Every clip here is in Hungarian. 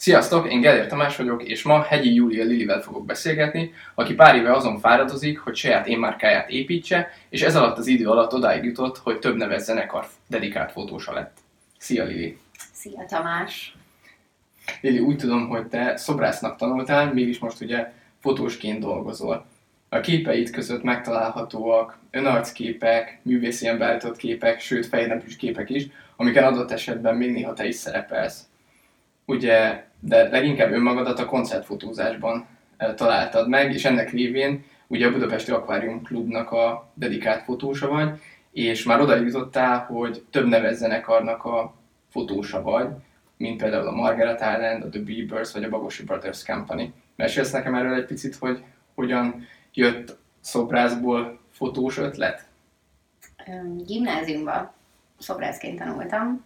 Sziasztok, én Geller Tamás vagyok, és ma Hegyi Júlia Lilivel fogok beszélgetni, aki pár éve azon fáradozik, hogy saját énmárkáját építse, és ez alatt az idő alatt odáig jutott, hogy több neves zenekar dedikált fotósa lett. Szia Lili! Szia Tamás! Lili, úgy tudom, hogy te szobrásznak tanultál, mégis most ugye fotósként dolgozol. A képeid között megtalálhatóak önarcképek, művészien beállított képek, sőt fejnepűs képek is, amiken adott esetben még néha te is szerepelsz. Ugye, de leginkább önmagadat a koncertfotózásban e, találtad meg, és ennek révén ugye a Budapesti Akvárium Klubnak a dedikált fotósa vagy, és már oda jutottál, hogy több neves zenekarnak a fotósa vagy, mint például a Margaret Island, a The Beavers vagy a Bagosi Brothers Company. Mesélsz nekem erről egy picit, hogy hogyan jött szobrászból fotós ötlet? Gimnáziumban szobrászként tanultam,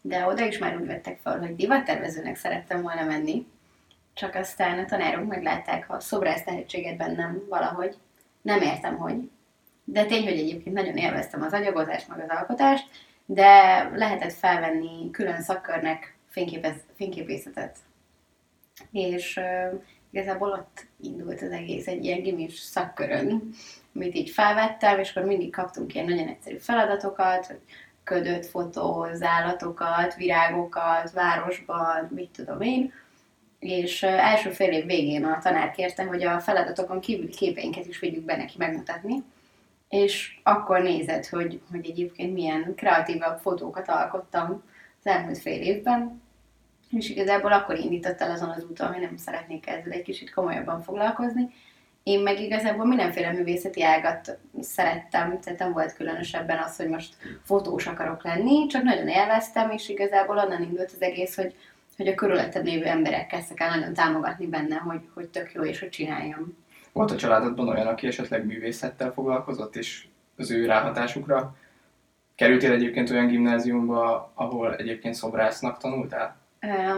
de oda is már úgy vettek fel, hogy divattervezőnek szerettem volna menni, csak aztán a tanárok meglátták, ha szobrász tehetséget bennem valahogy, nem értem, hogy. De tény, hogy egyébként nagyon élveztem az agyagozást, meg az alkotást, de lehetett felvenni külön szakkörnek fényképészetet. És uh, igazából ott indult az egész egy ilyen gimis szakkörön, amit így felvettem, és akkor mindig kaptunk ilyen nagyon egyszerű feladatokat, hogy ködött fotóz, állatokat, virágokat, városban, mit tudom én. És első fél év végén a tanár kérte, hogy a feladatokon kívüli képeinket is vigyük be neki megmutatni. És akkor nézett, hogy, hogy egyébként milyen kreatívabb fotókat alkottam az elmúlt fél évben. És igazából akkor indított el azon az úton, hogy nem szeretnék ezzel egy kicsit komolyabban foglalkozni én meg igazából mindenféle művészeti ágat szerettem, tehát nem volt különösebben az, hogy most fotós akarok lenni, csak nagyon élveztem, és igazából onnan indult az egész, hogy, hogy a körülötted lévő emberek kezdtek el nagyon támogatni benne, hogy, hogy tök jó, és hogy csináljam. Volt a családodban olyan, aki esetleg művészettel foglalkozott, és az ő ráhatásukra kerültél egyébként olyan gimnáziumba, ahol egyébként szobrásznak tanultál?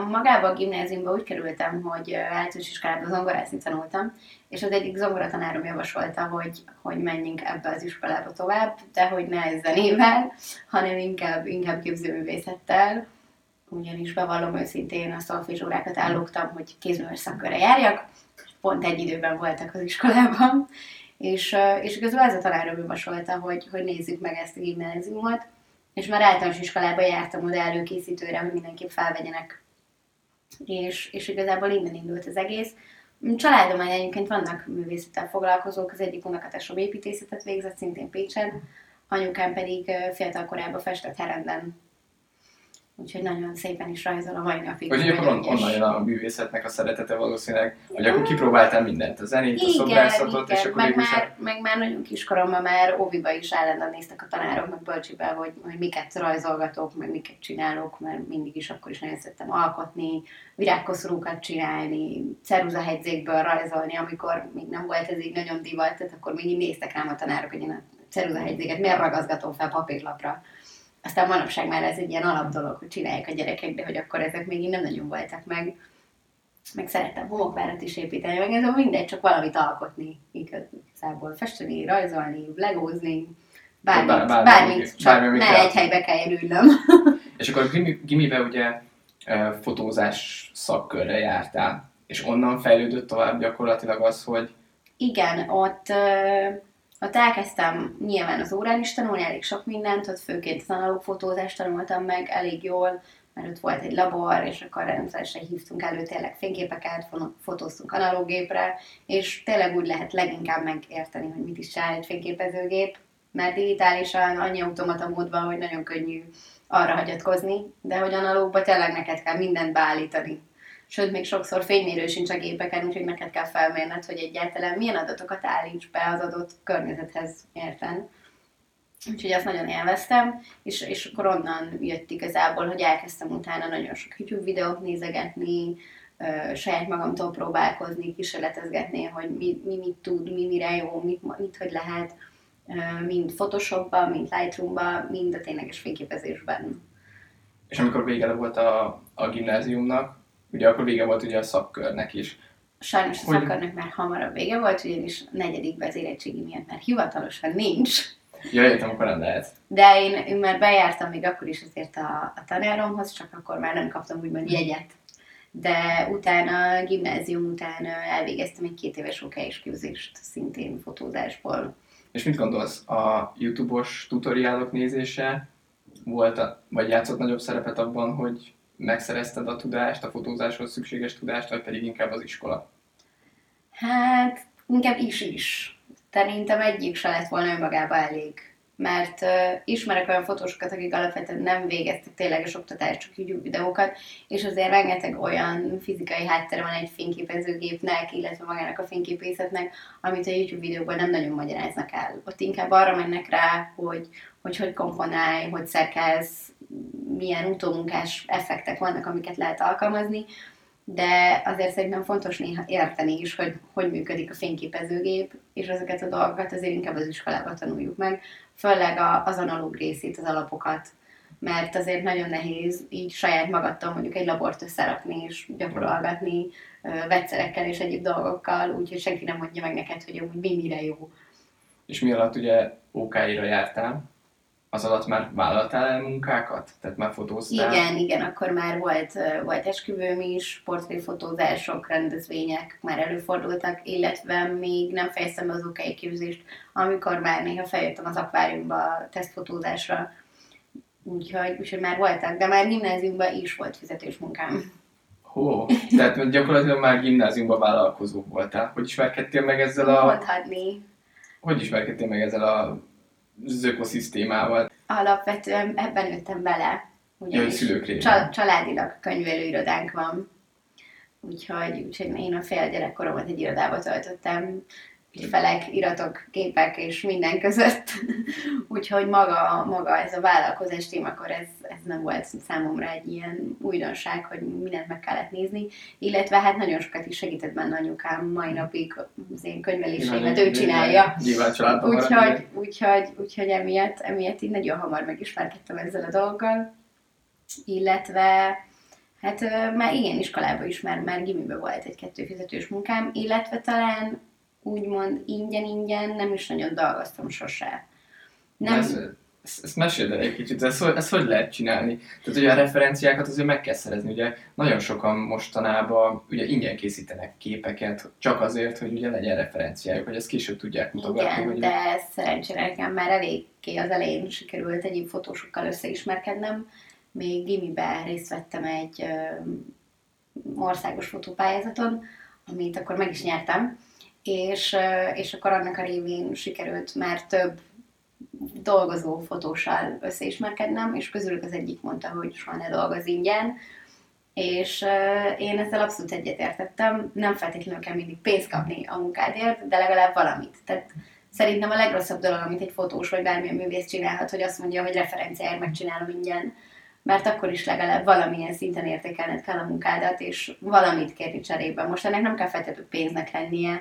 Magába a gimnáziumba úgy kerültem, hogy általános iskolában zongorászni tanultam, és az egyik zongoratanárom javasolta, hogy, hogy menjünk ebbe az iskolába tovább, de hogy ne zenével, hanem inkább, inkább képzőművészettel, ugyanis bevallom őszintén a szolfés órákat állogtam, hogy kézműves szakkörre járjak, pont egy időben voltak az iskolában, és, és igazából ez a tanárom javasolta, hogy, hogy nézzük meg ezt a gimnáziumot, és már általános iskolában jártam oda előkészítőre, hogy mindenképp felvegyenek. És, és igazából innen indult az egész. Családomban egyébként vannak művészettel foglalkozók, az egyik unokatesóm építészetet végzett, szintén Pécsen, anyukám pedig fiatal korában festett herenden Úgyhogy nagyon szépen is rajzol a mai napig. Hogy akkor on, onnan jön a művészetnek a szeretete valószínűleg, hogy akkor kipróbáltál mindent, a zenét, igen, a szobrászatot, és akkor meg már, meg már nagyon kiskoromban már óviba is állandóan néztek a tanárok, meg bölcsibe, hogy, hogy miket rajzolgatok, meg miket csinálok, mert mindig is akkor is nagyon szerettem alkotni, virágkoszorúkat csinálni, ceruzahegyzékből rajzolni, amikor még nem volt ez így nagyon divat, tehát akkor még így néztek rám a tanárok, hogy én a ceruzahegyzéket miért ragazgatom fel papírlapra aztán manapság már ez egy ilyen alap dolog, hogy csinálják a gyerekek, de hogy akkor ezek még így nem nagyon voltak meg. Meg szerettem homokvárat is építeni, meg ez mindegy, csak valamit alkotni igazából. Festeni, rajzolni, legózni, bármit, bár, bármit, bármit csak bármit ne kell. egy helybe kelljen ülnöm. És akkor gimi, gimibe ugye fotózás szakkörre jártál, és onnan fejlődött tovább gyakorlatilag az, hogy... Igen, ott ott elkezdtem nyilván az órán is tanulni elég sok mindent, ott főként az analóg fotózást tanultam meg elég jól, mert ott volt egy labor, és akkor rendszeresen hívtunk elő tényleg fényképeket, fotóztunk analógépre, és tényleg úgy lehet leginkább megérteni, hogy mit is csinál egy fényképezőgép, mert digitálisan annyi automata módban, hogy nagyon könnyű arra hagyatkozni, de hogy analógban tényleg neked kell mindent beállítani sőt, még sokszor fénymérő sincs a gépeken, úgyhogy neked kell felmérned, hogy egyáltalán milyen adatokat állíts be az adott környezethez érten. Úgyhogy azt nagyon élveztem, és, és akkor onnan jött igazából, hogy elkezdtem utána nagyon sok YouTube videót nézegetni, saját magamtól próbálkozni, kísérletezgetni, hogy mi, mi mit tud, mi mire jó, mit, mit hogy lehet, mind Photoshopban, mind Lightroomban, mind a tényleges fényképezésben. És amikor vége volt a, a gimnáziumnak, ugye akkor vége volt ugye a szakkörnek is. Sajnos a hogy... szakkörnek már hamarabb vége volt, ugyanis a negyedik az érettségi miatt már hivatalosan nincs. Ja, értem, akkor nem lehet. De én, én már bejártam még akkor is azért a, a tanáromhoz, csak akkor már nem kaptam úgymond jegyet. de utána, gimnázium után elvégeztem egy két éves képzést, szintén fotózásból. És mit gondolsz, a YouTube-os tutoriálok nézése volt, a, vagy játszott nagyobb szerepet abban, hogy megszerezted a tudást, a fotózáshoz szükséges tudást, vagy pedig inkább az iskola? Hát, inkább is is. Szerintem egyik se lett volna önmagában elég mert uh, ismerek olyan fotósokat, akik alapvetően nem végeztek tényleges oktatást, csak YouTube videókat, és azért rengeteg olyan fizikai háttere van egy fényképezőgépnek, illetve magának a fényképészetnek, amit a YouTube videóban nem nagyon magyaráznak el. Ott inkább arra mennek rá, hogy hogy, hogy komponálj, hogy szerkesz, milyen utómunkás effektek vannak, amiket lehet alkalmazni, de azért szerintem fontos néha érteni is, hogy hogy működik a fényképezőgép, és ezeket a dolgokat azért inkább az iskolában tanuljuk meg, főleg az analóg részét, az alapokat, mert azért nagyon nehéz így saját magadtól mondjuk egy labort összerakni és gyakorolgatni vegyszerekkel és egyéb dolgokkal, úgyhogy senki nem mondja meg neked, hogy amúgy mi mire jó. És mi alatt ugye OK-ra jártál, az alatt már vállaltál el munkákat? Tehát már fotóztál? Igen, igen, akkor már volt, volt esküvőm is, portréfotózások, rendezvények már előfordultak, illetve még nem fejeztem be az OK képzést, amikor már néha feljöttem az akváriumba tesztfotózásra, úgyhogy, úgyhogy már voltak, de már gimnáziumban is volt fizetős munkám. Hó, tehát gyakorlatilag már gimnáziumban vállalkozó voltál. Hogy ismerkedtél meg ezzel a... Mondhatni. Hogy ismerkedtél meg ezzel a az ökoszisztémával. Alapvetően ebben nőttem bele. Ugyanis csal- családilag könyvelőirodánk van. Úgyhogy, úgyhogy én a fél gyerekkoromat egy irodába töltöttem, ügyfelek, iratok, képek és minden között. Úgyhogy maga, maga ez a vállalkozás témakor, ez, ez nem volt számomra egy ilyen újdonság, hogy mindent meg kellett nézni, illetve hát nagyon sokat is segített benne anyukám, mai napig az én könyveléseimet ő csinálja. úgyhogy, úgyhogy, úgyhogy emiatt, emiatt így nagyon hamar megismerkedtem ezzel a dolggal, illetve Hát már igen, iskolában is már, már gimiben volt egy kettő fizetős munkám, illetve talán úgymond ingyen-ingyen nem is nagyon dolgoztam sose. Nem... Ez, ezt, ezt meséld el egy kicsit, ezt, ezt hogy lehet csinálni? Tehát ugye a referenciákat azért meg kell szerezni, ugye nagyon sokan mostanában ugye ingyen készítenek képeket, csak azért, hogy ugye legyen referenciájuk, hogy ezt később tudják mutogatni. Igen, de ugye... szerencsére nekem már eléggé az elején sikerült egyéb fotósokkal összeismerkednem. Még gimiben részt vettem egy ö, országos fotópályázaton, amit akkor meg is nyertem, és, és akkor annak a révén sikerült már több dolgozó fotóssal összeismerkednem, és közülük az egyik mondta, hogy soha ne dolgoz ingyen, és én ezzel abszolút egyetértettem, nem feltétlenül kell mindig pénzt kapni a munkádért, de legalább valamit. Tehát szerintem a legrosszabb dolog, amit egy fotós vagy bármilyen művész csinálhat, hogy azt mondja, hogy referenciáért megcsinálom ingyen, mert akkor is legalább valamilyen szinten értékelned kell a munkádat, és valamit kérni cserébe. Most ennek nem kell feltétlenül pénznek lennie,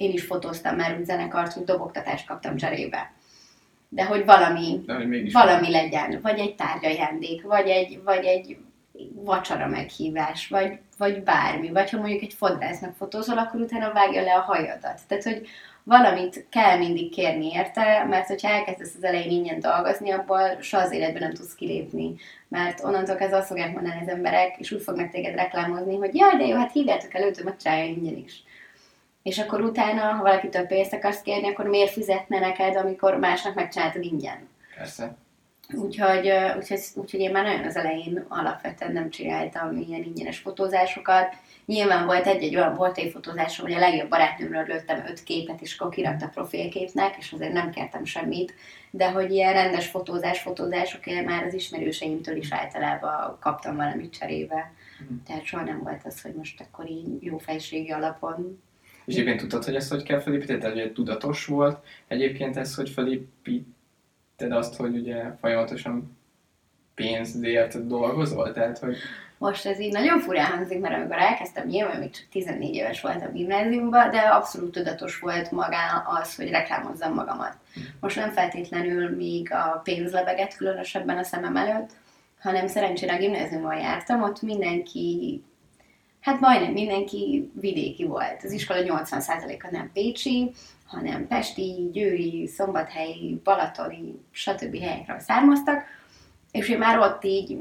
én is fotóztam már úgy zenekart, hogy dobogtatást kaptam cserébe. De hogy valami, De, hogy valami legyen, vagy egy tárgyajándék, vagy egy, vagy egy vacsora meghívás, vagy, vagy bármi, vagy ha mondjuk egy fodrásznak fotózol, akkor utána vágja le a hajadat. Tehát, hogy valamit kell mindig kérni érte, mert hogyha elkezdesz az elején ingyen dolgozni, abból soha az életben nem tudsz kilépni. Mert onnantól kezdve azt fogják mondani az emberek, és úgy fognak téged reklámozni, hogy jaj, de jó, hát hívjátok el őt, megcsinálja ingyen is és akkor utána, ha valaki több pénzt akarsz kérni, akkor miért fizetne neked, amikor másnak megcsináltad ingyen? Persze. Úgyhogy, úgyhogy, úgyhogy én már nagyon az elején alapvetően nem csináltam ilyen ingyenes fotózásokat. Nyilván volt egy-egy olyan volt egy fotózásom, hogy a legjobb barátnőmről lőttem öt képet, és akkor kirakta profilképnek, és azért nem kértem semmit, de hogy ilyen rendes fotózás, fotózásokért már az ismerőseimtől is általában kaptam valamit cserébe. Mm. Tehát soha nem volt az, hogy most akkor így jó fejségi alapon és egyébként tudtad, hogy ezt hogy kell felépíteni? Tehát hogy tudatos volt egyébként ez, hogy felépíted azt, hogy ugye folyamatosan pénzért dolgozol? Tehát, hogy... Most ez így nagyon furán hangzik, mert amikor elkezdtem, nyilván még csak 14 éves voltam gimnáziumban, de abszolút tudatos volt magá az, hogy reklámozzam magamat. Most nem feltétlenül még a pénz lebeget különösebben a szemem előtt, hanem szerencsére a gimnáziumban jártam, ott mindenki hát majdnem mindenki vidéki volt. Az iskola 80%-a nem pécsi, hanem pesti, győri, szombathelyi, balatoni, stb. helyekről származtak, és én már ott így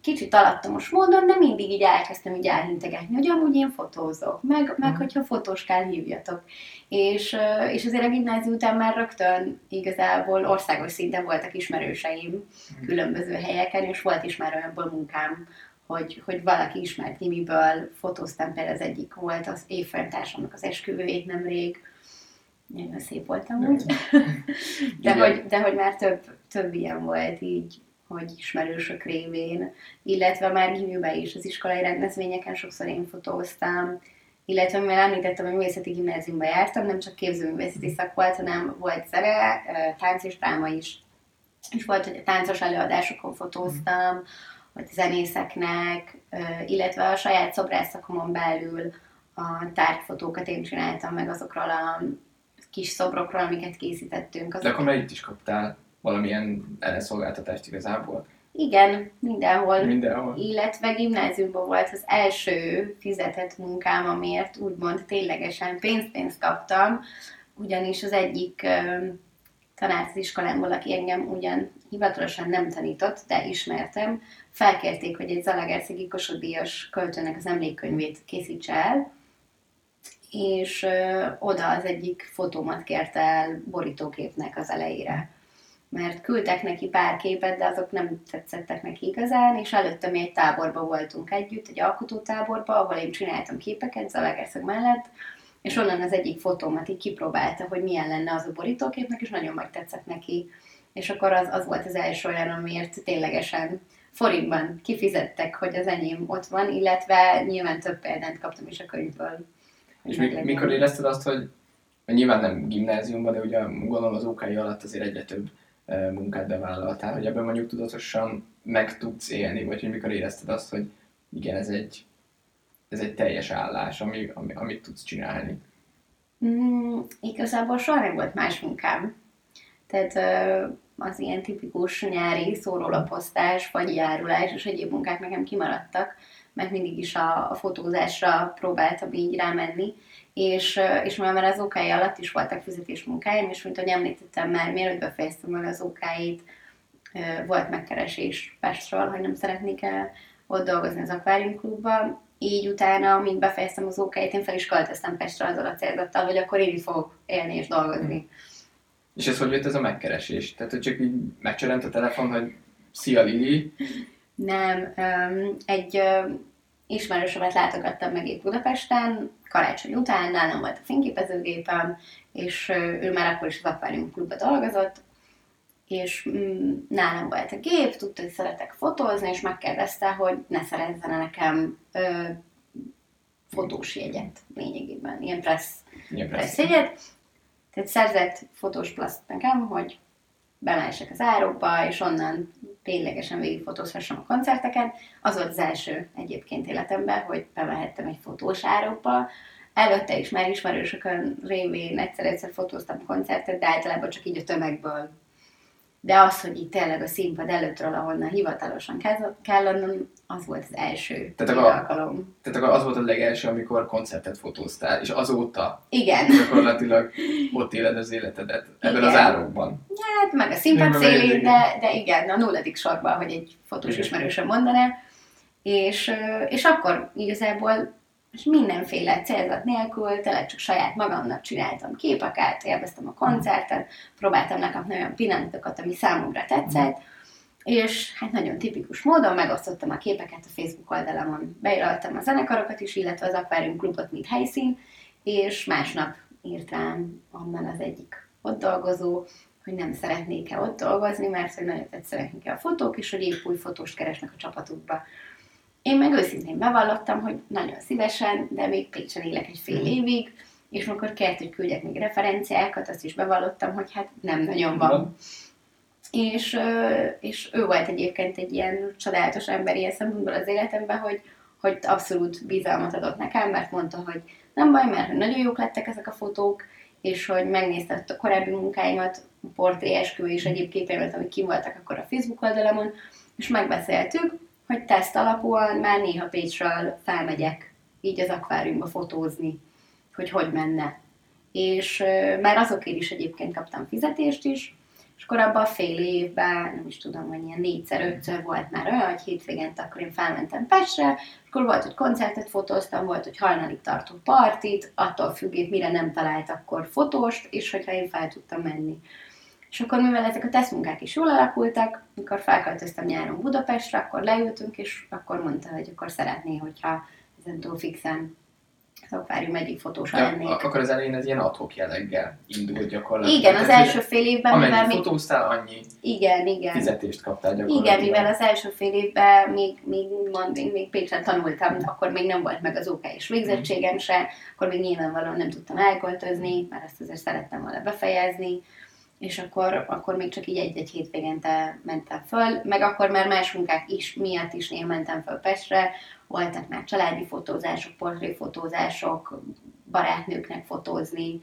kicsit alattomos módon, de mindig így elkezdtem így elhintegetni, hogy amúgy én fotózok, meg, meg Mhm. hogyha fotós kell, hívjatok. És, és azért a gimnázium után már rögtön igazából országos szinten voltak ismerőseim Mhm. különböző helyeken, és volt is már olyanból munkám, hogy, hogy valaki ismert gimiből fotóztam, például az egyik volt az évfolyamtársamnak az esküvőjét nemrég, nagyon szép volt amúgy. De Igen. hogy, de hogy már több, több ilyen volt így, hogy ismerősök révén, illetve már gimiben is az iskolai rendezvényeken sokszor én fotóztam, illetve mivel említettem, hogy művészeti gimnáziumba jártam, nem csak képzőművészeti szak volt, hanem volt zene, tánc és dráma is. És volt, hogy a táncos előadásokon fotóztam, vagy zenészeknek, illetve a saját szobrászakomon belül a tárgyfotókat én csináltam meg azokról a kis szobrokról, amiket készítettünk. De Azok... akkor már itt is kaptál valamilyen ellenszolgáltatást igazából. Igen, mindenhol. Mindenhol. Illetve gimnáziumban volt az első fizetett munkám, amiért úgymond ténylegesen pénzt-pénzt kaptam, ugyanis az egyik tanár az iskolámból, aki engem ugyan hivatalosan nem tanított, de ismertem, felkérték, hogy egy Zalaegerszegi Kossuth költőnek az emlékkönyvét készítse el, és ö, oda az egyik fotómat kérte el borítóképnek az elejére. Mert küldtek neki pár képet, de azok nem tetszettek neki igazán, és előtte mi egy táborban voltunk együtt, egy alkotótáborban, ahol én csináltam képeket Zalaegerszeg mellett, és onnan az egyik fotómat így kipróbálta, hogy milyen lenne az a borítóképnek, és nagyon meg tetszett neki. És akkor az, az volt az első olyan, amiért ténylegesen forintban kifizettek, hogy az enyém ott van, illetve nyilván több példányt kaptam is a könyvből. És mi, mikor érezted azt, hogy nyilván nem gimnáziumban, de ugye gondolom az OK alatt azért egyre több eh, munkát bevállaltál, hogy ebben mondjuk tudatosan meg tudsz élni, vagy hogy mikor érezted azt, hogy igen, ez egy, ez egy teljes állás, ami, ami, amit tudsz csinálni. Mm, igazából soha nem volt más munkám. Tehát ö, az ilyen tipikus nyári szórólaposztás, vagy járulás és egyéb munkák nekem kimaradtak, mert mindig is a, a fotózásra próbáltam így rámenni, és, és már az OK alatt is voltak fizetésmunkáim, és mint ahogy említettem már, mielőtt befejeztem el az OK-it, volt megkeresés Pestről, hogy nem szeretnék-e ott dolgozni az Aquarium Klubban, így utána, mint befejeztem az OK-t, én fel is költöztem Pestre azzal a célzattal, hogy akkor én itt fogok élni és dolgozni. És ez hogy jött ez a megkeresés? Tehát, hogy csak így megcserent a telefon, hogy Szia Lili, Nem, egy öm, ismerősömet látogattam meg itt Budapesten, karácsony után, nálam volt a fényképezőgépem, és ő már akkor is az Aquarium Klubban dolgozott, és mm, nálam volt a gép, tudta, hogy szeretek fotózni, és megkérdezte, hogy ne szerezzen nekem ö, fotós jegyet lényegében, ilyen pressz ilyen pressz. presszjegyet. Tehát szerzett fotós plaszt nekem, hogy bemehessek az árokba, és onnan ténylegesen végigfotózhassam a koncerteken. Az volt az első egyébként életemben, hogy bemehettem egy fotós árokba. Előtte is már ismerősökön révén egyszer-egyszer fotóztam koncertet, de általában csak így a tömegből. De az, hogy itt tényleg a színpad előttről, ahonnan hivatalosan kell, onnan, az volt az első Tehát ilyen a- alkalom. Tehát akkor az volt a legelső, amikor koncertet fotóztál, és azóta Igen. gyakorlatilag ott éled az életedet, ebben Igen. az árokban. Hát, meg a színpad szélén, de, de igen, a nulladik sorban, hogy egy fotós ismerősöm mondaná. És, és akkor igazából és mindenféle célzat nélkül, tényleg csak saját magamnak csináltam képeket, élveztem a koncerten, próbáltam lekapni olyan pillanatokat, ami számomra tetszett, és hát nagyon tipikus módon megosztottam a képeket a Facebook oldalamon. Beírtam a zenekarokat is, illetve az Aquarium Klubot, mint helyszín, és másnap írt rám onnan az egyik ott dolgozó, hogy nem szeretnék-e ott dolgozni, mert hogy nagyon tetszenek a fotók, és hogy épp új fotóst keresnek a csapatukba. Én meg őszintén bevallottam, hogy nagyon szívesen, de még Pécsen élek egy fél évig, és amikor kért, hogy küldjek még referenciákat, azt is bevallottam, hogy hát nem nagyon van. Van. És, és ő volt egyébként egy ilyen csodálatos ember ilyen szempontból az életemben, hogy, hogy abszolút bizalmat adott nekem, mert mondta, hogy nem baj, mert nagyon jók lettek ezek a fotók, és hogy megnézte a korábbi munkáimat, a portré esküvő és egyéb képeimet, amik ki voltak akkor a Facebook oldalamon, és megbeszéltük, hogy teszt alapúan már néha Pécsről felmegyek így az akváriumba fotózni, hogy hogy menne. És már azokért is egyébként kaptam fizetést is, és akkor abban a fél évben, nem is tudom, hogy ilyen négyszer, ötször volt már olyan, hogy hétvégén akkor én felmentem Pestre, és akkor volt, hogy koncertet fotóztam, volt, hogy hajnalig tartó partit, attól függét, mire nem talált akkor fotóst, és hogyha én fel tudtam menni. És akkor mivel ezek a tesztmunkák is jól alakultak, mikor felköltöztem nyáron Budapestre, akkor leültünk, és akkor mondta, hogy akkor szeretné, hogyha ezen túl fixen az akvárium egyik fotósa Ja, lennék. akkor az elején ez ilyen adhok jelleggel indult gyakorlatilag. Igen, az első fél évben, Amennyi mivel még... fotóztál, annyi Igen, igen. fizetést kaptál gyakorlatilag. Igen, mivel az első fél évben még, még, mond, még, még Pécsen tanultam, akkor még nem volt meg az OK és végzettségem se, akkor még nyilvánvalóan nem tudtam elköltözni, mert ezt azért szerettem volna befejezni, és akkor, akkor még csak így egy-egy hétvégente mentem föl, meg akkor már más munkák is miatt is néha mentem föl Pestre, voltak már családi fotózások, portréfotózások, barátnőknek fotózni,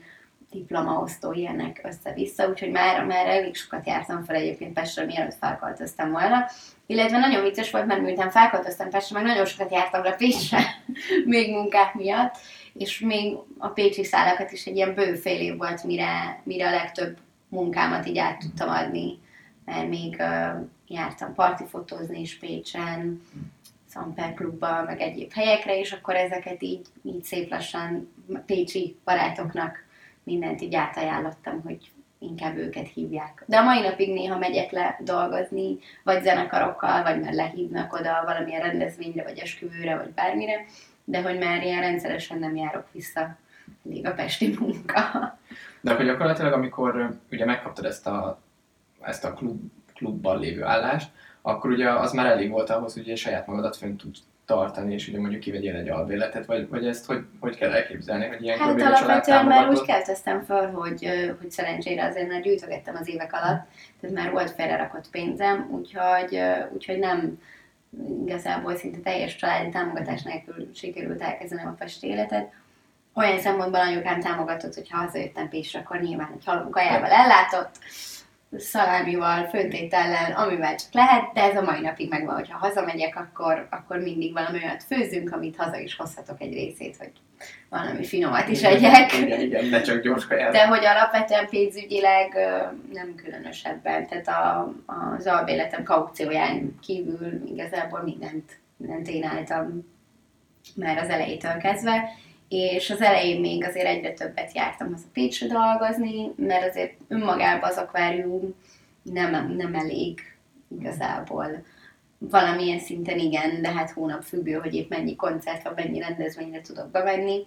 diplomaosztó ilyenek össze-vissza, úgyhogy már, már elég sokat jártam fel egyébként Pestre, mielőtt felköltöztem volna. Illetve nagyon vicces volt, mert miután felköltöztem Pestre, meg nagyon sokat jártam le Pécsre, még munkák miatt, és még a pécsi szálakat is egy ilyen bő fél év volt, mire, mire a legtöbb munkámat így át tudtam adni, mert még uh, jártam partifotózni is Pécsen, Szamper klubba, meg egyéb helyekre, és akkor ezeket így, így szép lassan pécsi barátoknak mindent így átajánlottam, hogy inkább őket hívják. De a mai napig néha megyek le dolgozni, vagy zenekarokkal, vagy már lehívnak oda valamilyen rendezvényre, vagy esküvőre, vagy bármire, de hogy már ilyen rendszeresen nem járok vissza, még a pesti munka. De akkor gyakorlatilag, amikor ugye megkaptad ezt a, ezt a klub, klubban lévő állást, akkor ugye az már elég volt ahhoz, hogy ugye saját magadat fönn tudsz tartani, és ugye mondjuk kivegyél egy albérletet, vagy, vagy ezt hogy, hogy kell elképzelni, hogy ilyen Hát alapvetően már úgy kelteztem föl, hogy, hogy szerencsére azért már gyűjtögettem az évek alatt, tehát már volt félrerakott pénzem, úgyhogy, úgyhogy nem igazából szinte teljes családi támogatás nélkül sikerült elkezdenem a pesti életet. Olyan szempontból anyukám támogatott, hogy ha hazajöttem Pécsre, akkor nyilván egy halom kajával ellátott, szalámival, föntétellel, amivel csak lehet, de ez a mai napig megvan, hogyha hazamegyek, akkor, akkor mindig valami olyat főzünk, amit haza is hozhatok egy részét, hogy valami finomat is egyek. Igen, igen, ne csak gyors kaját. De hogy alapvetően pénzügyileg nem különösebben, tehát a, az albéletem kaucióján kívül igazából mindent, mindent én álltam már az elejétől kezdve, és az elején még azért egyre többet jártam haza Pécsre dolgozni, mert azért önmagában az akvárium nem, nem elég igazából. Valamilyen szinten igen, de hát hónap függő, hogy épp mennyi koncert vagy mennyi rendezvényre tudok bemenni,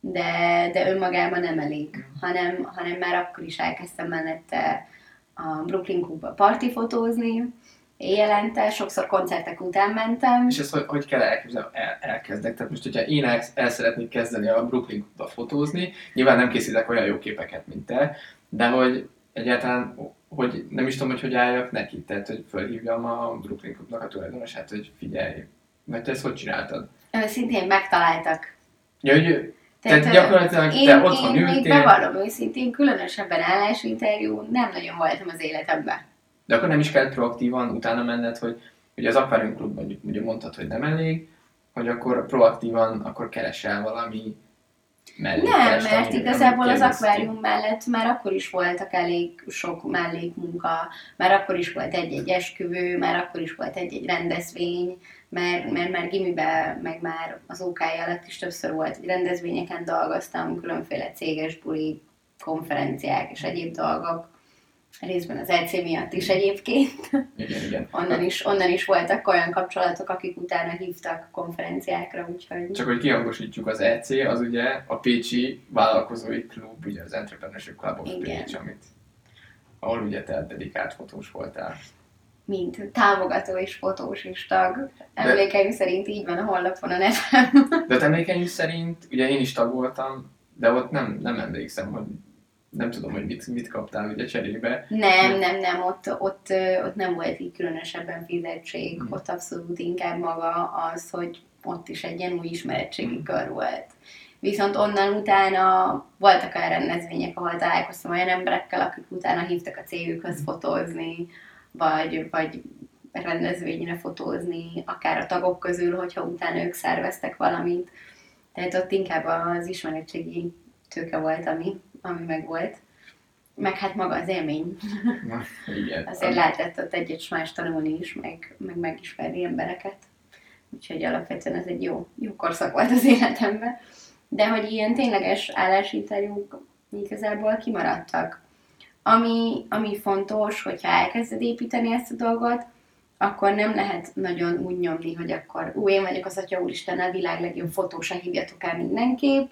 de, de önmagában nem elég, hanem, hanem már akkor is elkezdtem mellette a Brooklyn Clubba partifotózni, éjjelente, sokszor koncertek után mentem. És ezt hogy, hogy kell elképzelni, el, elkezdek? Tehát most, hogyha én el, el szeretnék kezdeni a Brooklyn Clubba fotózni, nyilván nem készítek olyan jó képeket, mint te, de hogy egyáltalán, hogy nem is tudom, hogy hogy álljak neki, tehát hogy felhívjam a Brooklyn Clubnak a tulajdonosát, hogy figyelj, mert te ezt hogy csináltad? Szintén megtaláltak. Ja, hogy Tehát ö, gyakorlatilag én, te otthon én ültél, bevallom őszintén, különösebben állásinterjú nem nagyon voltam az életemben. De akkor nem is kell proaktívan utána menned, hogy ugye az Aquarium Club mondjuk ugye mondtad, hogy nem elég, hogy akkor proaktívan akkor keresel valami Nem, mellékes, mert ami- igazából az akvárium mellett már akkor is voltak elég sok mellékmunka, már akkor is volt egy-egy esküvő, már akkor is volt egy-egy rendezvény, mert, mert már gimibe, meg már az OK alatt is többször volt, hogy rendezvényeken dolgoztam, különféle céges buli, konferenciák és egyéb dolgok. Részben az EC miatt is egyébként. Igen, igen. Onnan is, onnan is voltak olyan kapcsolatok, akik utána hívtak konferenciákra, úgyhogy... Csak hogy kihangosítjuk az EC, az ugye a Pécsi Vállalkozói Klub, ugye az Entrepreneurship Club of Igen. Pécs, amit ahol ugye te dedikált fotós voltál. mint támogató és fotós és tag. Emlékeim szerint így van a honlapon a nevem. De emlékeim szerint, ugye én is tag voltam, de ott nem, nem emlékszem, hogy nem tudom, hogy mit, mit kaptál ugye cserébe. Nem, nem, nem, ott, ott, ott nem volt így különösebben fizetség, Mhm. ott abszolút inkább maga az, hogy ott is egy ilyen új ismeretségi Mhm. kör volt. Viszont onnan utána voltak olyan rendezvények, ahol találkoztam olyan emberekkel, akik utána hívtak a cégükhöz fotózni, vagy, vagy rendezvényre fotózni, akár a tagok közül, hogyha utána ők szerveztek valamit. Tehát ott inkább az ismeretségi tőke volt, ami, ami meg volt. meg hát maga az élmény. Na, igen. Azért lehetett ott egyet más tanulni is, meg, meg megismerni embereket. Úgyhogy alapvetően ez egy jó, jó korszak volt az életemben. De hogy ilyen tényleges állásinterjúk igazából kimaradtak. Ami, ami fontos, hogyha elkezded építeni ezt a dolgot, akkor nem lehet nagyon úgy nyomni, hogy akkor ú, én vagyok az Atya Úristen, a világ legjobb fotósa, hívjatok el mindenképp,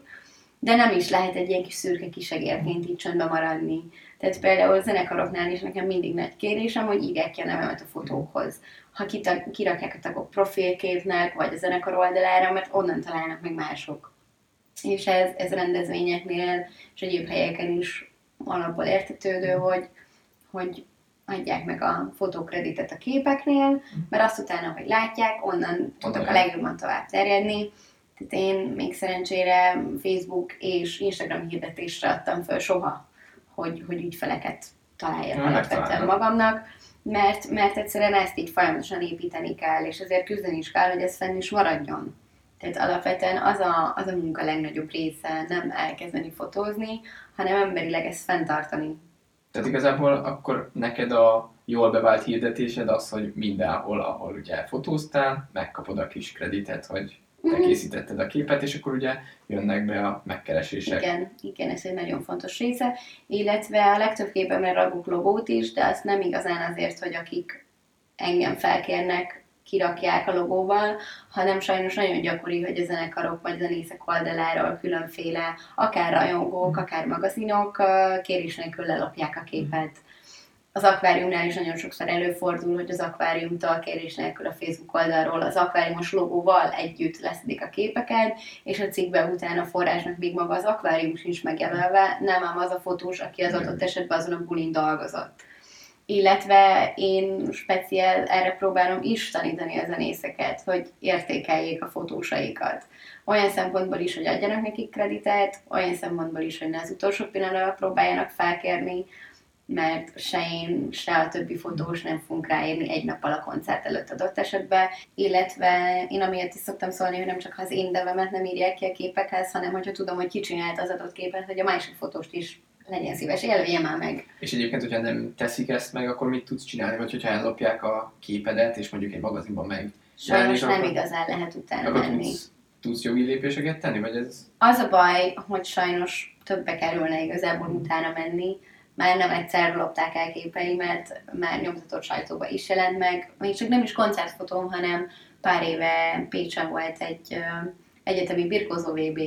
de nem is lehet egy ilyen kis szürke kisegérként így csöndbe maradni. Tehát például a zenekaroknál is nekem mindig nagy kérésem, hogy írják ki a nevemet a fotókhoz. Ha kitag, kirakják a tagok profilképnek, vagy a zenekar oldalára, mert onnan találnak meg mások. És ez, ez rendezvényeknél és egyéb helyeken is alapból értetődő, hogy, hogy adják meg a fotókreditet a képeknél, mert azt utána, hogy látják, onnan tudok a legjobban tovább terjedni. Tehát én még szerencsére Facebook és Instagram hirdetésre adtam föl soha, hogy, hogy ügyfeleket találjak Ja, alapvetően magamnak, mert, mert egyszerűen ezt így folyamatosan építeni kell, és ezért küzdeni is kell, hogy ez fenn is maradjon. Tehát alapvetően az a, az a munka legnagyobb része nem elkezdeni fotózni, hanem emberileg ezt fenntartani. Tehát igazából akkor neked a jól bevált hirdetésed az, hogy mindenhol, ahol ugye fotóztál, megkapod a kis kreditet, hogy te készítetted a képet, és akkor ugye jönnek be a megkeresések. Igen, igen, ez egy nagyon fontos része, illetve a legtöbb képemre ragok logót is, de azt nem igazán azért, hogy akik engem felkérnek, kirakják a logóval, hanem sajnos nagyon gyakori, hogy a zenekarok vagy zenészek oldaláról különféle, akár rajongók, akár magazinok kérés nélkül lelopják a képet. Az akváriumnál is nagyon sokszor előfordul, hogy az akváriumtól kérés nélkül a Facebook oldalról az akváriumos logóval együtt leszedik a képeket, és a cikkben utána a forrásnak még maga az akvárium sincs megjelölve, nem ám az a fotós, aki az adott esetben azon a bulin dolgozott. Illetve én speciál erre próbálom is tanítani a zenészeket, hogy értékeljék a fotósaikat. Olyan szempontból is, hogy adjanak nekik kreditet, olyan szempontból is, hogy ne az utolsó pillanatra próbáljanak felkérni, mert se én, se a többi fotós nem fogunk ráírni egy nappal a koncert előtt adott esetben, illetve én amiért is szoktam szólni, hogy nem csak az én nevemet nem írják ki a képekhez, hanem hogyha tudom, hogy ki csinált az adott képet, hogy a másik fotóst is legyen szíves, jelölje már meg. És egyébként, hogyha nem teszik ezt meg, akkor mit tudsz csinálni? Vagy hogyha ellopják a képedet, és mondjuk egy magazinban meg Sajnos nem akkor- igazán lehet utána akkor menni. tudsz, tudsz jogi lépéseket tenni? Vagy ez Az a baj, hogy sajnos többe kerülne igazából utána menni. Már nem egyszer lopták el képeimet, már nyomtatott sajtóba is jelent meg. Még csak nem is koncertfotóm, hanem pár éve Pécsen volt egy egyetemi birkózó VB,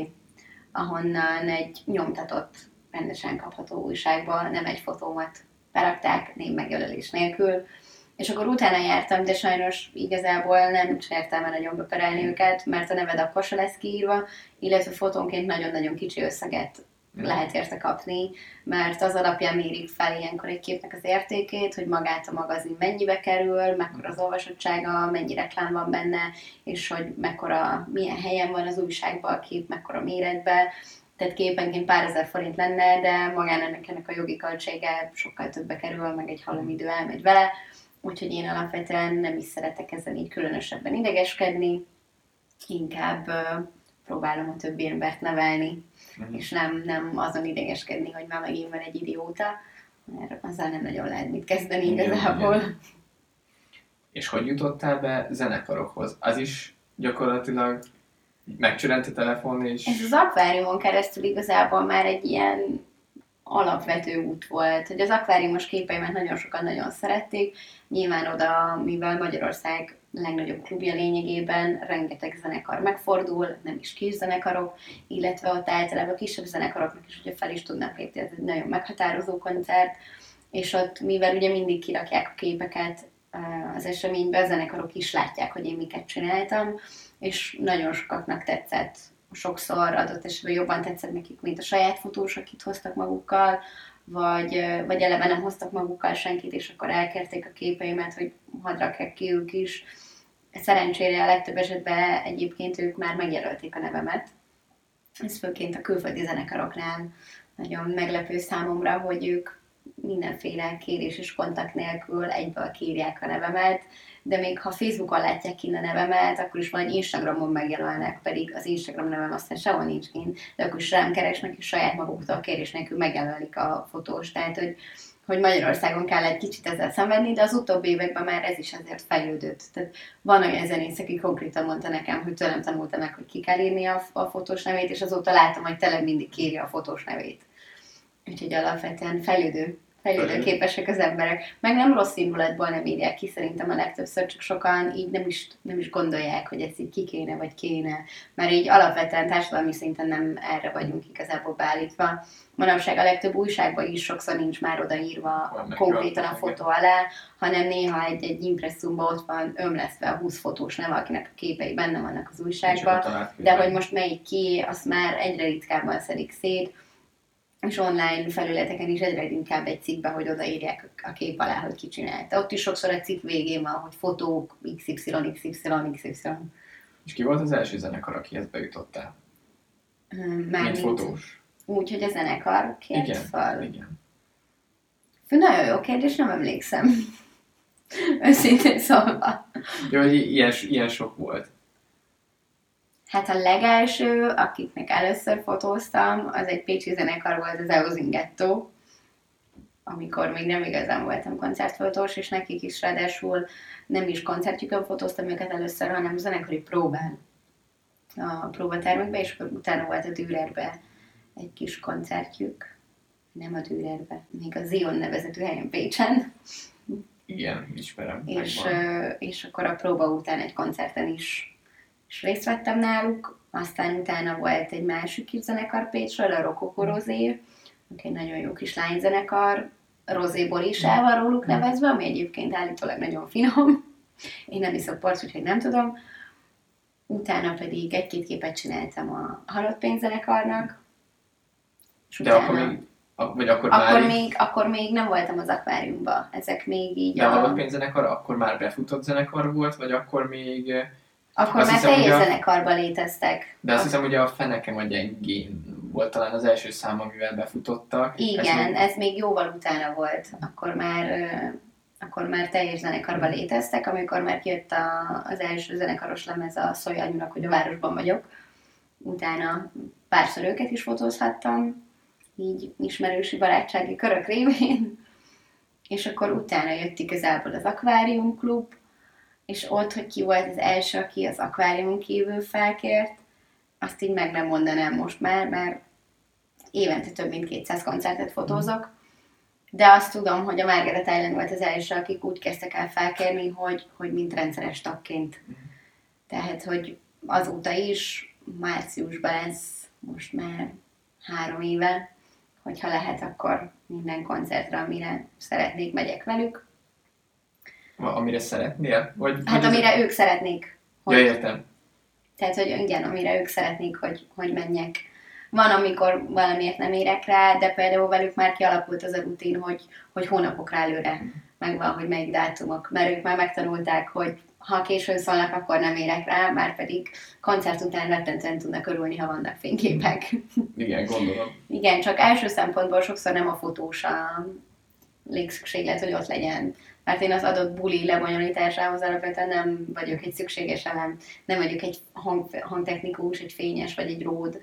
ahonnan egy nyomtatott, rendesen kapható újságba nem egy fotómat berakták, név megjelölés nélkül. És akkor utána jártam, de sajnos igazából nem nincs értelme nagyon beperelni őket, mert a neved akkor se lesz kiírva, illetve fotónként nagyon-nagyon kicsi összeget lehet érte kapni, mert az alapján mérik fel ilyenkor egy képnek az értékét, hogy magát a magazin mennyibe kerül, mekkora az olvasottsága, mennyi reklám van benne, és hogy mekkora, milyen helyen van az újságban a kép, mekkora méretben. Tehát képenként pár ezer forint lenne, de magán ennek, ennek a jogi költsége sokkal többbe kerül, meg egy halomidő elmegy vele. Úgyhogy én alapvetően nem is szeretek ezen így különösebben idegeskedni, inkább próbálom a többi embert nevelni, És nem, nem azon idegeskedni, hogy már megint van egy idióta, mert azzal nem nagyon lehet mit kezdeni Igen, igazából. igen. És hogy jutottál be zenekarokhoz? Az is gyakorlatilag megcsörent a telefon, és... Ez az akváriumon keresztül igazából már egy ilyen alapvető út volt, hogy az akváriumos képeimet nagyon sokan nagyon szerették. Nyilván oda, mivel Magyarország legnagyobb klubja lényegében, rengeteg zenekar megfordul, nem is kis zenekarok, illetve ott általában kisebb zenekaroknak is, hogyha fel is tudnak lépni, ez egy nagyon meghatározó koncert, és ott, mivel ugye mindig kirakják a képeket az eseménybe, a zenekarok is látják, hogy én miket csináltam, és nagyon sokaknak tetszett. Sokszor adott esetben jobban tetszett nekik, mint a saját fotós, akit hoztak magukkal, vagy, vagy eleve nem hoztak magukkal senkit, és akkor elkérték a képeimet, hogy hadd rakják ki ők is. Szerencsére a legtöbb esetben egyébként ők már megjelölték a nevemet. Ez főként a külföldi zenekaroknál nagyon meglepő számomra, hogy ők mindenféle kérés és kontakt nélkül egyből kírják a nevemet, de még ha Facebookon látják ki a nevemet, akkor is majd Instagramon megjelölnek, pedig az Instagram nevem aztán sehol nincs kint, de akkor is rám keresnek, és saját maguktól kérés nélkül megjelölik a fotós. Tehát, hogy, hogy Magyarországon kell egy kicsit ezzel szenvedni, de az utóbbi években már ez is azért fejlődött. Tehát van olyan zenész, aki konkrétan mondta nekem, hogy tőlem tanulta meg, hogy ki kell írni a, a fotós nevét, és azóta látom, hogy tényleg mindig kéri a fotós nevét. Úgyhogy alapvetően fejlődő fejlődőképesek az emberek. Meg nem rossz indulatból nem írják ki szerintem a legtöbbször, csak sokan így nem is, nem is gondolják, hogy ezt így ki kéne, vagy kéne. Mert így alapvetően társadalmi szinten nem erre vagyunk igazából beállítva. Manapság a legtöbb újságban is sokszor nincs már odaírva konkrétan a fotó alá, hanem néha egy-egy impresszumban ott van ömlesztve a 20 fotós neve, akinek a képei benne vannak az újságban, de hogy most melyik ki, azt már egyre ritkábban szedik szét és online felületeken is egyre inkább egy cikkbe, hogy odaírják a kép alá, hogy ki csinálta. Ott is sokszor a cikk végén van, hogy fotók XY, XY, XY. És ki volt az első zenekar, akihez bejutottál? Már mint fotós. Úgy, hogy a zenekar kért igen, fel. Igen. Nagyon jó kérdés, nem emlékszem. Őszintén szólva. Jó, hogy ilyen, ilyen sok volt. Hát a legelső, akiknek először fotóztam, az egy pécsi zenekar volt, az Euzingetto, amikor még nem igazán voltam koncertfotós, és nekik is ráadásul nem is koncertjükön fotóztam őket először, hanem zenekari próbán a próbatermekbe, és akkor utána volt a Dürerbe egy kis koncertjük, nem a Dürerbe, még a Zion nevezetű helyen Pécsen. Igen, ismerem. És, és akkor a próba után egy koncerten is és részt vettem náluk, aztán utána volt egy másik kis zenekar Pécsről, a Rokoko Rozé, egy nagyon jó kis lányzenekar, Rozé Borisával róluk nevezve, ami egyébként állítólag nagyon finom. Én nem iszok porc, úgyhogy nem tudom. Utána pedig egy-két képet csináltam a Halott Pénzenekarnak. És De akkor még, vagy akkor, akkor már még, akkor még nem voltam az akváriumban. Ezek még így De a, a Halott Pénzenekar akkor már befutott zenekar volt, vagy akkor még akkor azt már hiszem, teljes a... zenekarban léteztek. De azt hiszem, hogy a Fenekem a gyengén volt talán az első szám, amivel befutottak. Igen, ez még, ez még jóval utána volt. Akkor már, akkor már teljes zenekarban léteztek, amikor már kijött a, az első zenekaros lemez a Szolja Anyunak, hogy a városban vagyok. Utána párszor őket is fotózhattam, így ismerősi barátsági körök révén. És akkor utána jött igazából az Aquarium Klub, és ott, hogy ki volt az első, aki az akváriumon kívül felkért, azt így meg nem mondanám most már, mert évente több mint 200 koncertet fotózok, de azt tudom, hogy a Margaret Island volt az első, akik úgy kezdtek el felkérni, hogy, hogy mint rendszeres tagként. Tehát, hogy azóta is márciusban lesz most már három éve, hogyha lehet, akkor minden koncertre, amire szeretnék, megyek velük. Amire szeretnél? Vagy, hát vagy amire az... ők szeretnék. Hogy... Ja, értem. Tehát, hogy igen, amire ők szeretnék, hogy, hogy menjek. Van, amikor valamiért nem érek rá, de például velük már kialakult az a rutin, hogy, hogy hónapokra előre megvan, hogy melyik dátumok. Mert ők már megtanulták, hogy ha későn szólnak, akkor nem érek rá, már pedig koncert után rettentően tudnak örülni, ha vannak fényképek. Igen, gondolom. Igen, csak első szempontból sokszor nem a fotós a légszükséglet, hogy ott legyen mert én az adott buli lebonyolításához alapvetően nem vagyok egy szükséges elem, nem vagyok egy hang, hangtechnikus, egy fényes vagy egy ród,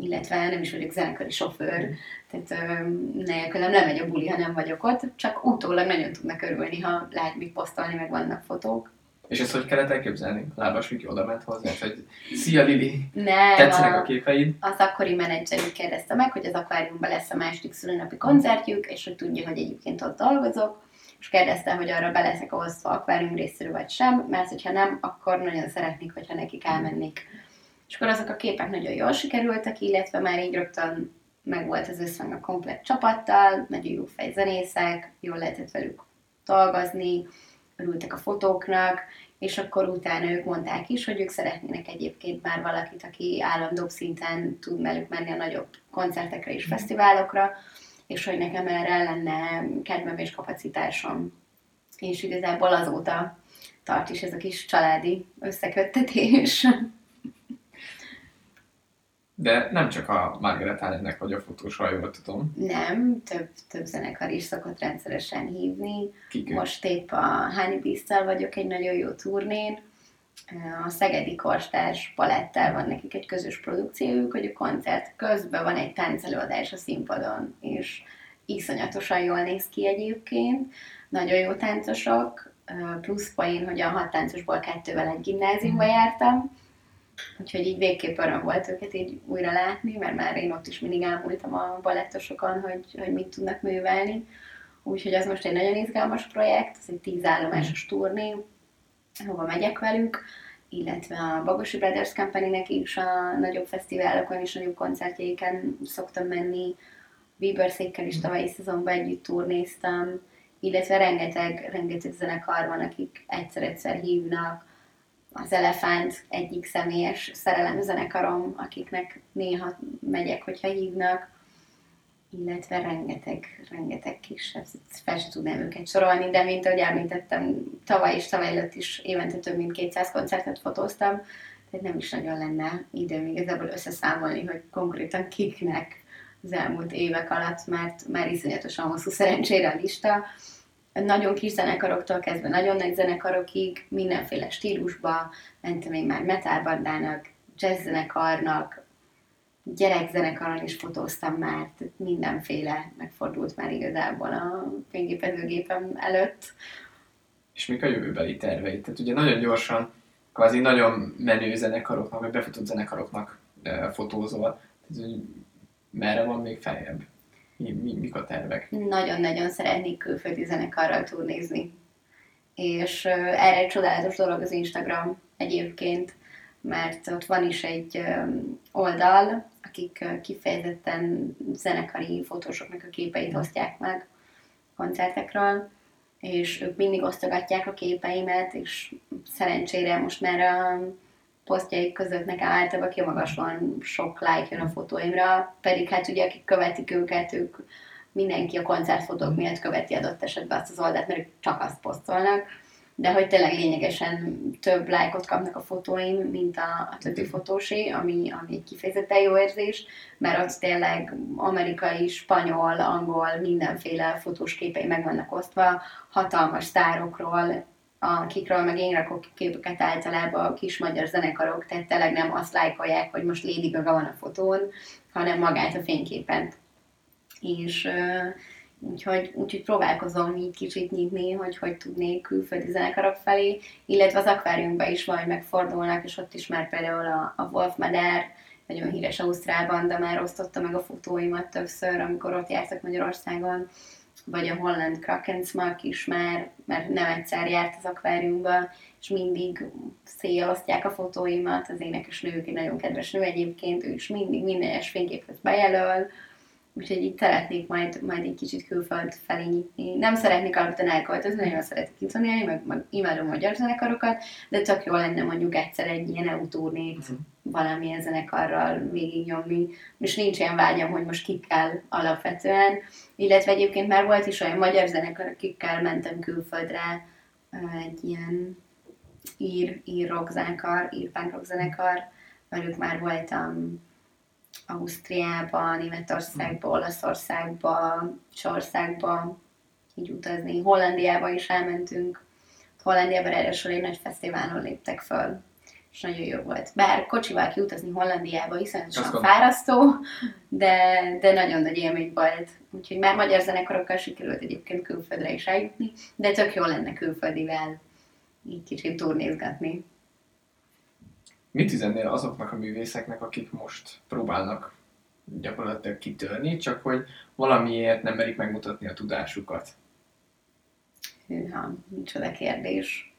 illetve nem is vagyok zenekari sofőr, tehát nélkülem nem megy a buli, ha nem vagyok ott, csak utólag nagyon tudnak örülni, ha lehet mit posztolni, meg vannak fotók. És ezt hogy kellett elképzelni? Lábas Viki oda ment hozzá, hogy szia Lili, nem, tetszenek a, a képeid? Az akkori menedzserük kérdezte meg, hogy az akváriumban lesz a második szülőnapi koncertjük, és hogy tudja, hogy egyébként ott dolgozok, és kérdezte, hogy arra be leszek osztva akvárium részéről vagy sem, mert hogyha nem, akkor nagyon szeretnék, hogyha nekik elmennék. És akkor azok a képek nagyon jól sikerültek, illetve már így rögtön meg volt az összhang a komplet csapattal, nagyon jó fejzenészek, jól lehetett velük dolgozni, örültek a fotóknak, és akkor utána ők mondták is, hogy ők szeretnének egyébként már valakit, aki állandóbb szinten tud velük menni a nagyobb koncertekre és fesztiválokra, és hogy nekem erre lenne kedvem és kapacitásom. És igazából azóta tart is ez a kis családi összeköttetés. De nem csak a Margaret Allennek vagy a fotós, ha jól tudom. Nem, több, több zenekar is szokott rendszeresen hívni. Kik ők? Most épp a Honey vagyok egy nagyon jó turnén. A Szegedi Korstás Palettel van nekik egy közös produkciójuk, hogy a koncert közben van egy táncelőadás a színpadon, és iszonyatosan jól néz ki egyébként. Nagyon jó táncosok, plusz poén, hogy a hat táncosból kettővel egy gimnáziumba jártam, Úgyhogy így végképp öröm volt őket így újra látni, mert már én ott is mindig ámultam a balettosokon, hogy, hogy mit tudnak művelni. Úgyhogy az most egy nagyon izgalmas projekt, ez egy tíz állomásos turné, hova megyek velük, illetve a Bagosi Brothers Company-nek is a nagyobb fesztiválokon és nagyobb koncertjeiken szoktam menni. Bieberszékkel is tavalyi szezonban együtt turnéztam, illetve rengeteg, rengeteg zenekar van, akik egyszer-egyszer hívnak, az Elefánt egyik személyes szerelemzenekarom, akiknek néha megyek, hogyha hívnak, illetve rengeteg, rengeteg kisebb, fel sem tudnám őket sorolni, de mint ahogy említettem, tavaly és tavaly előtt is évente több mint 200 koncertet fotóztam, tehát nem is nagyon lenne időm igazából összeszámolni, hogy konkrétan kiknek az elmúlt évek alatt, mert már iszonyatosan hosszú szerencsére a lista, nagyon kis zenekaroktól kezdve nagyon nagy zenekarokig, mindenféle stílusba, mentem én már metalbandának, jazz zenekarnak, gyerekzenekaron is fotóztam már, mindenféle megfordult már igazából a fényképezőgépem előtt. És mik a jövőbeli terveit? Tehát ugye nagyon gyorsan, kvázi nagyon menő zenekaroknak, vagy befutott zenekaroknak fotózol. Tehát, hogy merre van még feljebb? mi, mi, mik a tervek? Nagyon-nagyon szeretnék külföldi zenekarral turnézni. És uh, erre egy csodálatos dolog az Instagram egyébként, mert ott van is egy um, oldal, akik kifejezetten zenekari fotósoknak a képeit osztják meg koncertekről, és ők mindig osztogatják a képeimet, és szerencsére most már a posztjaik között nekem általában kimagaslóan sok like jön a fotóimra, pedig hát ugye akik követik őket, ők mindenki a koncertfotók miatt követi adott esetben azt az oldalt, mert ők csak azt posztolnak, de hogy tényleg lényegesen több lájkot kapnak a fotóim, mint a, a többi fotósé, ami, ami egy kifejezetten jó érzés, mert ott tényleg amerikai, spanyol, angol, mindenféle fotós képei meg vannak osztva, hatalmas sztárokról, akikről meg én rakok képeket általában a kis magyar zenekarok, tehát tényleg nem azt lájkolják, hogy most Lady Gaga van a fotón, hanem magát a fényképet. És úgyhogy, úgyhogy próbálkozom így kicsit nyitni, hogy hogy tudnék külföldi zenekarok felé, illetve az akváriumban is majd megfordulnak, és ott is már például a, a Wolf Madár, nagyon híres Ausztrál banda már osztotta meg a fotóimat többször, amikor ott jártak Magyarországon, vagy a Holland Krakensmark is már, mert nem egyszer járt az akváriumba, és mindig szélosztják a fotóimat, az énekes nők, egy nagyon kedves nő egyébként, ő is mindig minden egyes fényképhez bejelöl, úgyhogy itt szeretnék majd, majd egy kicsit külföld felé nyitni. Nem szeretnék alapvetően elköltözni, nagyon szeretek kintani, meg, meg imádom magyar zenekarokat, de tök jó lenne mondjuk egyszer egy ilyen EU turnét uh-huh. valamilyen zenekarral végignyomni, és nincs ilyen vágyam, hogy most kikkel alapvetően, illetve egyébként már volt is olyan magyar zenekar, akikkel mentem külföldre, egy ilyen ír, ír rock zenekar, ír punk rock zenekar, velük már voltam Ausztriába, Németországba, Olaszországba, Csországba, így utazni. Hollandiába is elmentünk. Hollandiában ráadásul egy nagy fesztiválon léptek föl, és nagyon jó volt. Bár kocsival kiutazni Hollandiába iszonyatosan fárasztó, de, de nagyon nagy élmény volt. Úgyhogy már magyar zenekarokkal sikerült egyébként külföldre is eljutni, de tök jó lenne külföldivel így kicsit turnézgatni. Mit üzennél azoknak a művészeknek, akik most próbálnak gyakorlatilag kitörni, csak hogy valamiért nem merik megmutatni a tudásukat? Hűha, micsoda kérdés.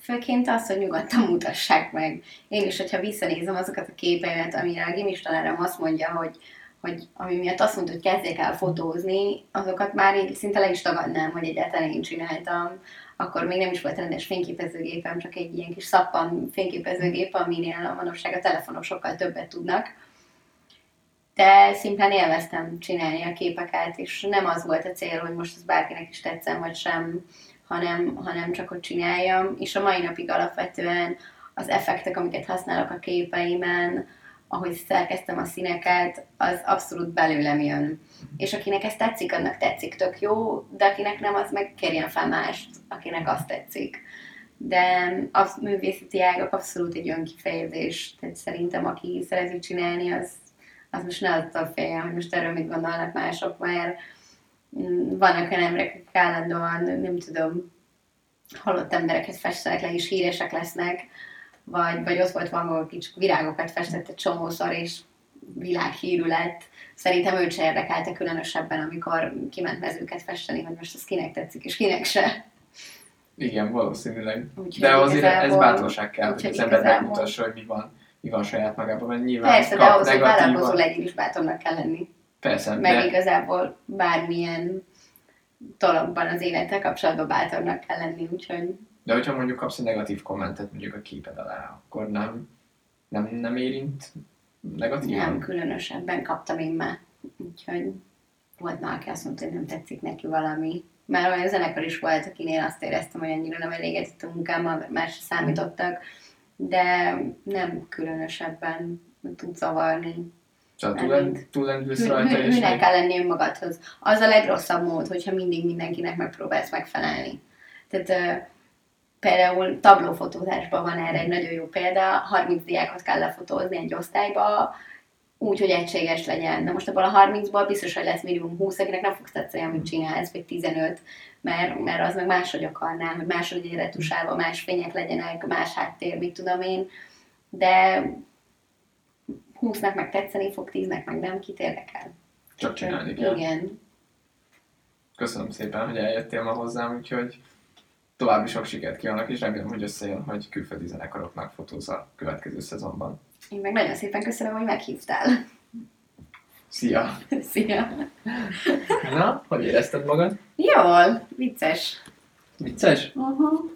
Főként az, hogy nyugodtan mutassák meg. Én is, hogyha visszanézem azokat a képeimet, amire a gimis tanárem azt mondja, hogy, hogy ami miatt azt mondta, hogy kezdjék el fotózni, azokat már így szinte le is tagadnám, hogy egyáltalán én csináltam akkor még nem is volt rendes fényképezőgépem, csak egy ilyen kis szappan fényképezőgép, aminél manapság a telefonok sokkal többet tudnak. De szimplán élveztem csinálni a képeket, és nem az volt a cél, hogy most ez bárkinek is tetszem, vagy sem, hanem, hanem csak hogy csináljam. És a mai napig alapvetően az effektek, amiket használok a képeimen, ahogy szerkeztem a színeket, az abszolút belőlem jön. És akinek ez tetszik, annak tetszik, tök jó, de akinek nem, az meg kérjen fel mást, akinek azt tetszik. De a művészeti ágak abszolút egy önkifejezés, tehát szerintem aki szereti csinálni, az, az most ne attól féljen, hogy most erről mit gondolnak mások, mert mm, vannak olyan emberek, akik állandóan, nem tudom, halott embereket festenek le, és híresek lesznek, vagy, vagy ott volt valami, aki csak virágokat festett egy csomószor, és világhírű lett. Szerintem őt se érdekelte különösebben, amikor kiment mezőket festeni, hogy most az kinek tetszik, és kinek se. Igen, valószínűleg. Úgyhogy De azért ez igazából- bátorság kell, hogy az ember megmutassa, hogy mi van, mi van saját magában, mert nyilván Persze, de kap ahhoz, hogy vállalkozó legyél is bátornak kell lenni. Persze, Meg de, igazából bármilyen dologban az élettel kapcsolatban bátornak kell lenni, úgyhogy de hogyha mondjuk kapsz egy negatív kommentet mondjuk a képed alá, akkor nem, nem, nem érint negatívan? nem különösebben kaptam én már. Úgyhogy volt már, aki azt mondta, hogy nem tetszik neki valami. Már olyan zenekar is volt, akinél azt éreztem, hogy annyira nem elégedett a munkámmal, más számítottak, de nem különösebben tud zavarni. Szóval túl, Mármint- túl rajta, és Hűnek még- kell lenni önmagadhoz. Az a legrosszabb mód, hogyha mindig mindenkinek megpróbálsz megfelelni. Tehát például tablófotózásban van erre egy nagyon jó példa, 30 diákot kell lefotózni egy osztályba, úgy, hogy egységes legyen. Na most abból a 30-ból biztos, hogy lesz minimum 20, akinek nem fogsz tetszeni, amit csinálsz, vagy 15, mert, mert az meg máshogy akarná, hogy máshogy retusálva, más fények legyenek, más háttér, mit tudom én. De 20-nak meg tetszeni fog, 10-nek meg nem, kit érdekel. Csak csinálni kell. Igen. Köszönöm szépen, hogy eljöttél ma hozzám, úgyhogy további sok sikert kívánok, és remélem, hogy összejön, hogy külföldi zenekaroknak fotóz a következő szezonban. Én meg nagyon szépen köszönöm, hogy meghívtál. Szia! Szia! Na, hogy érezted magad? Jól, vicces. Vicces? Uh-huh.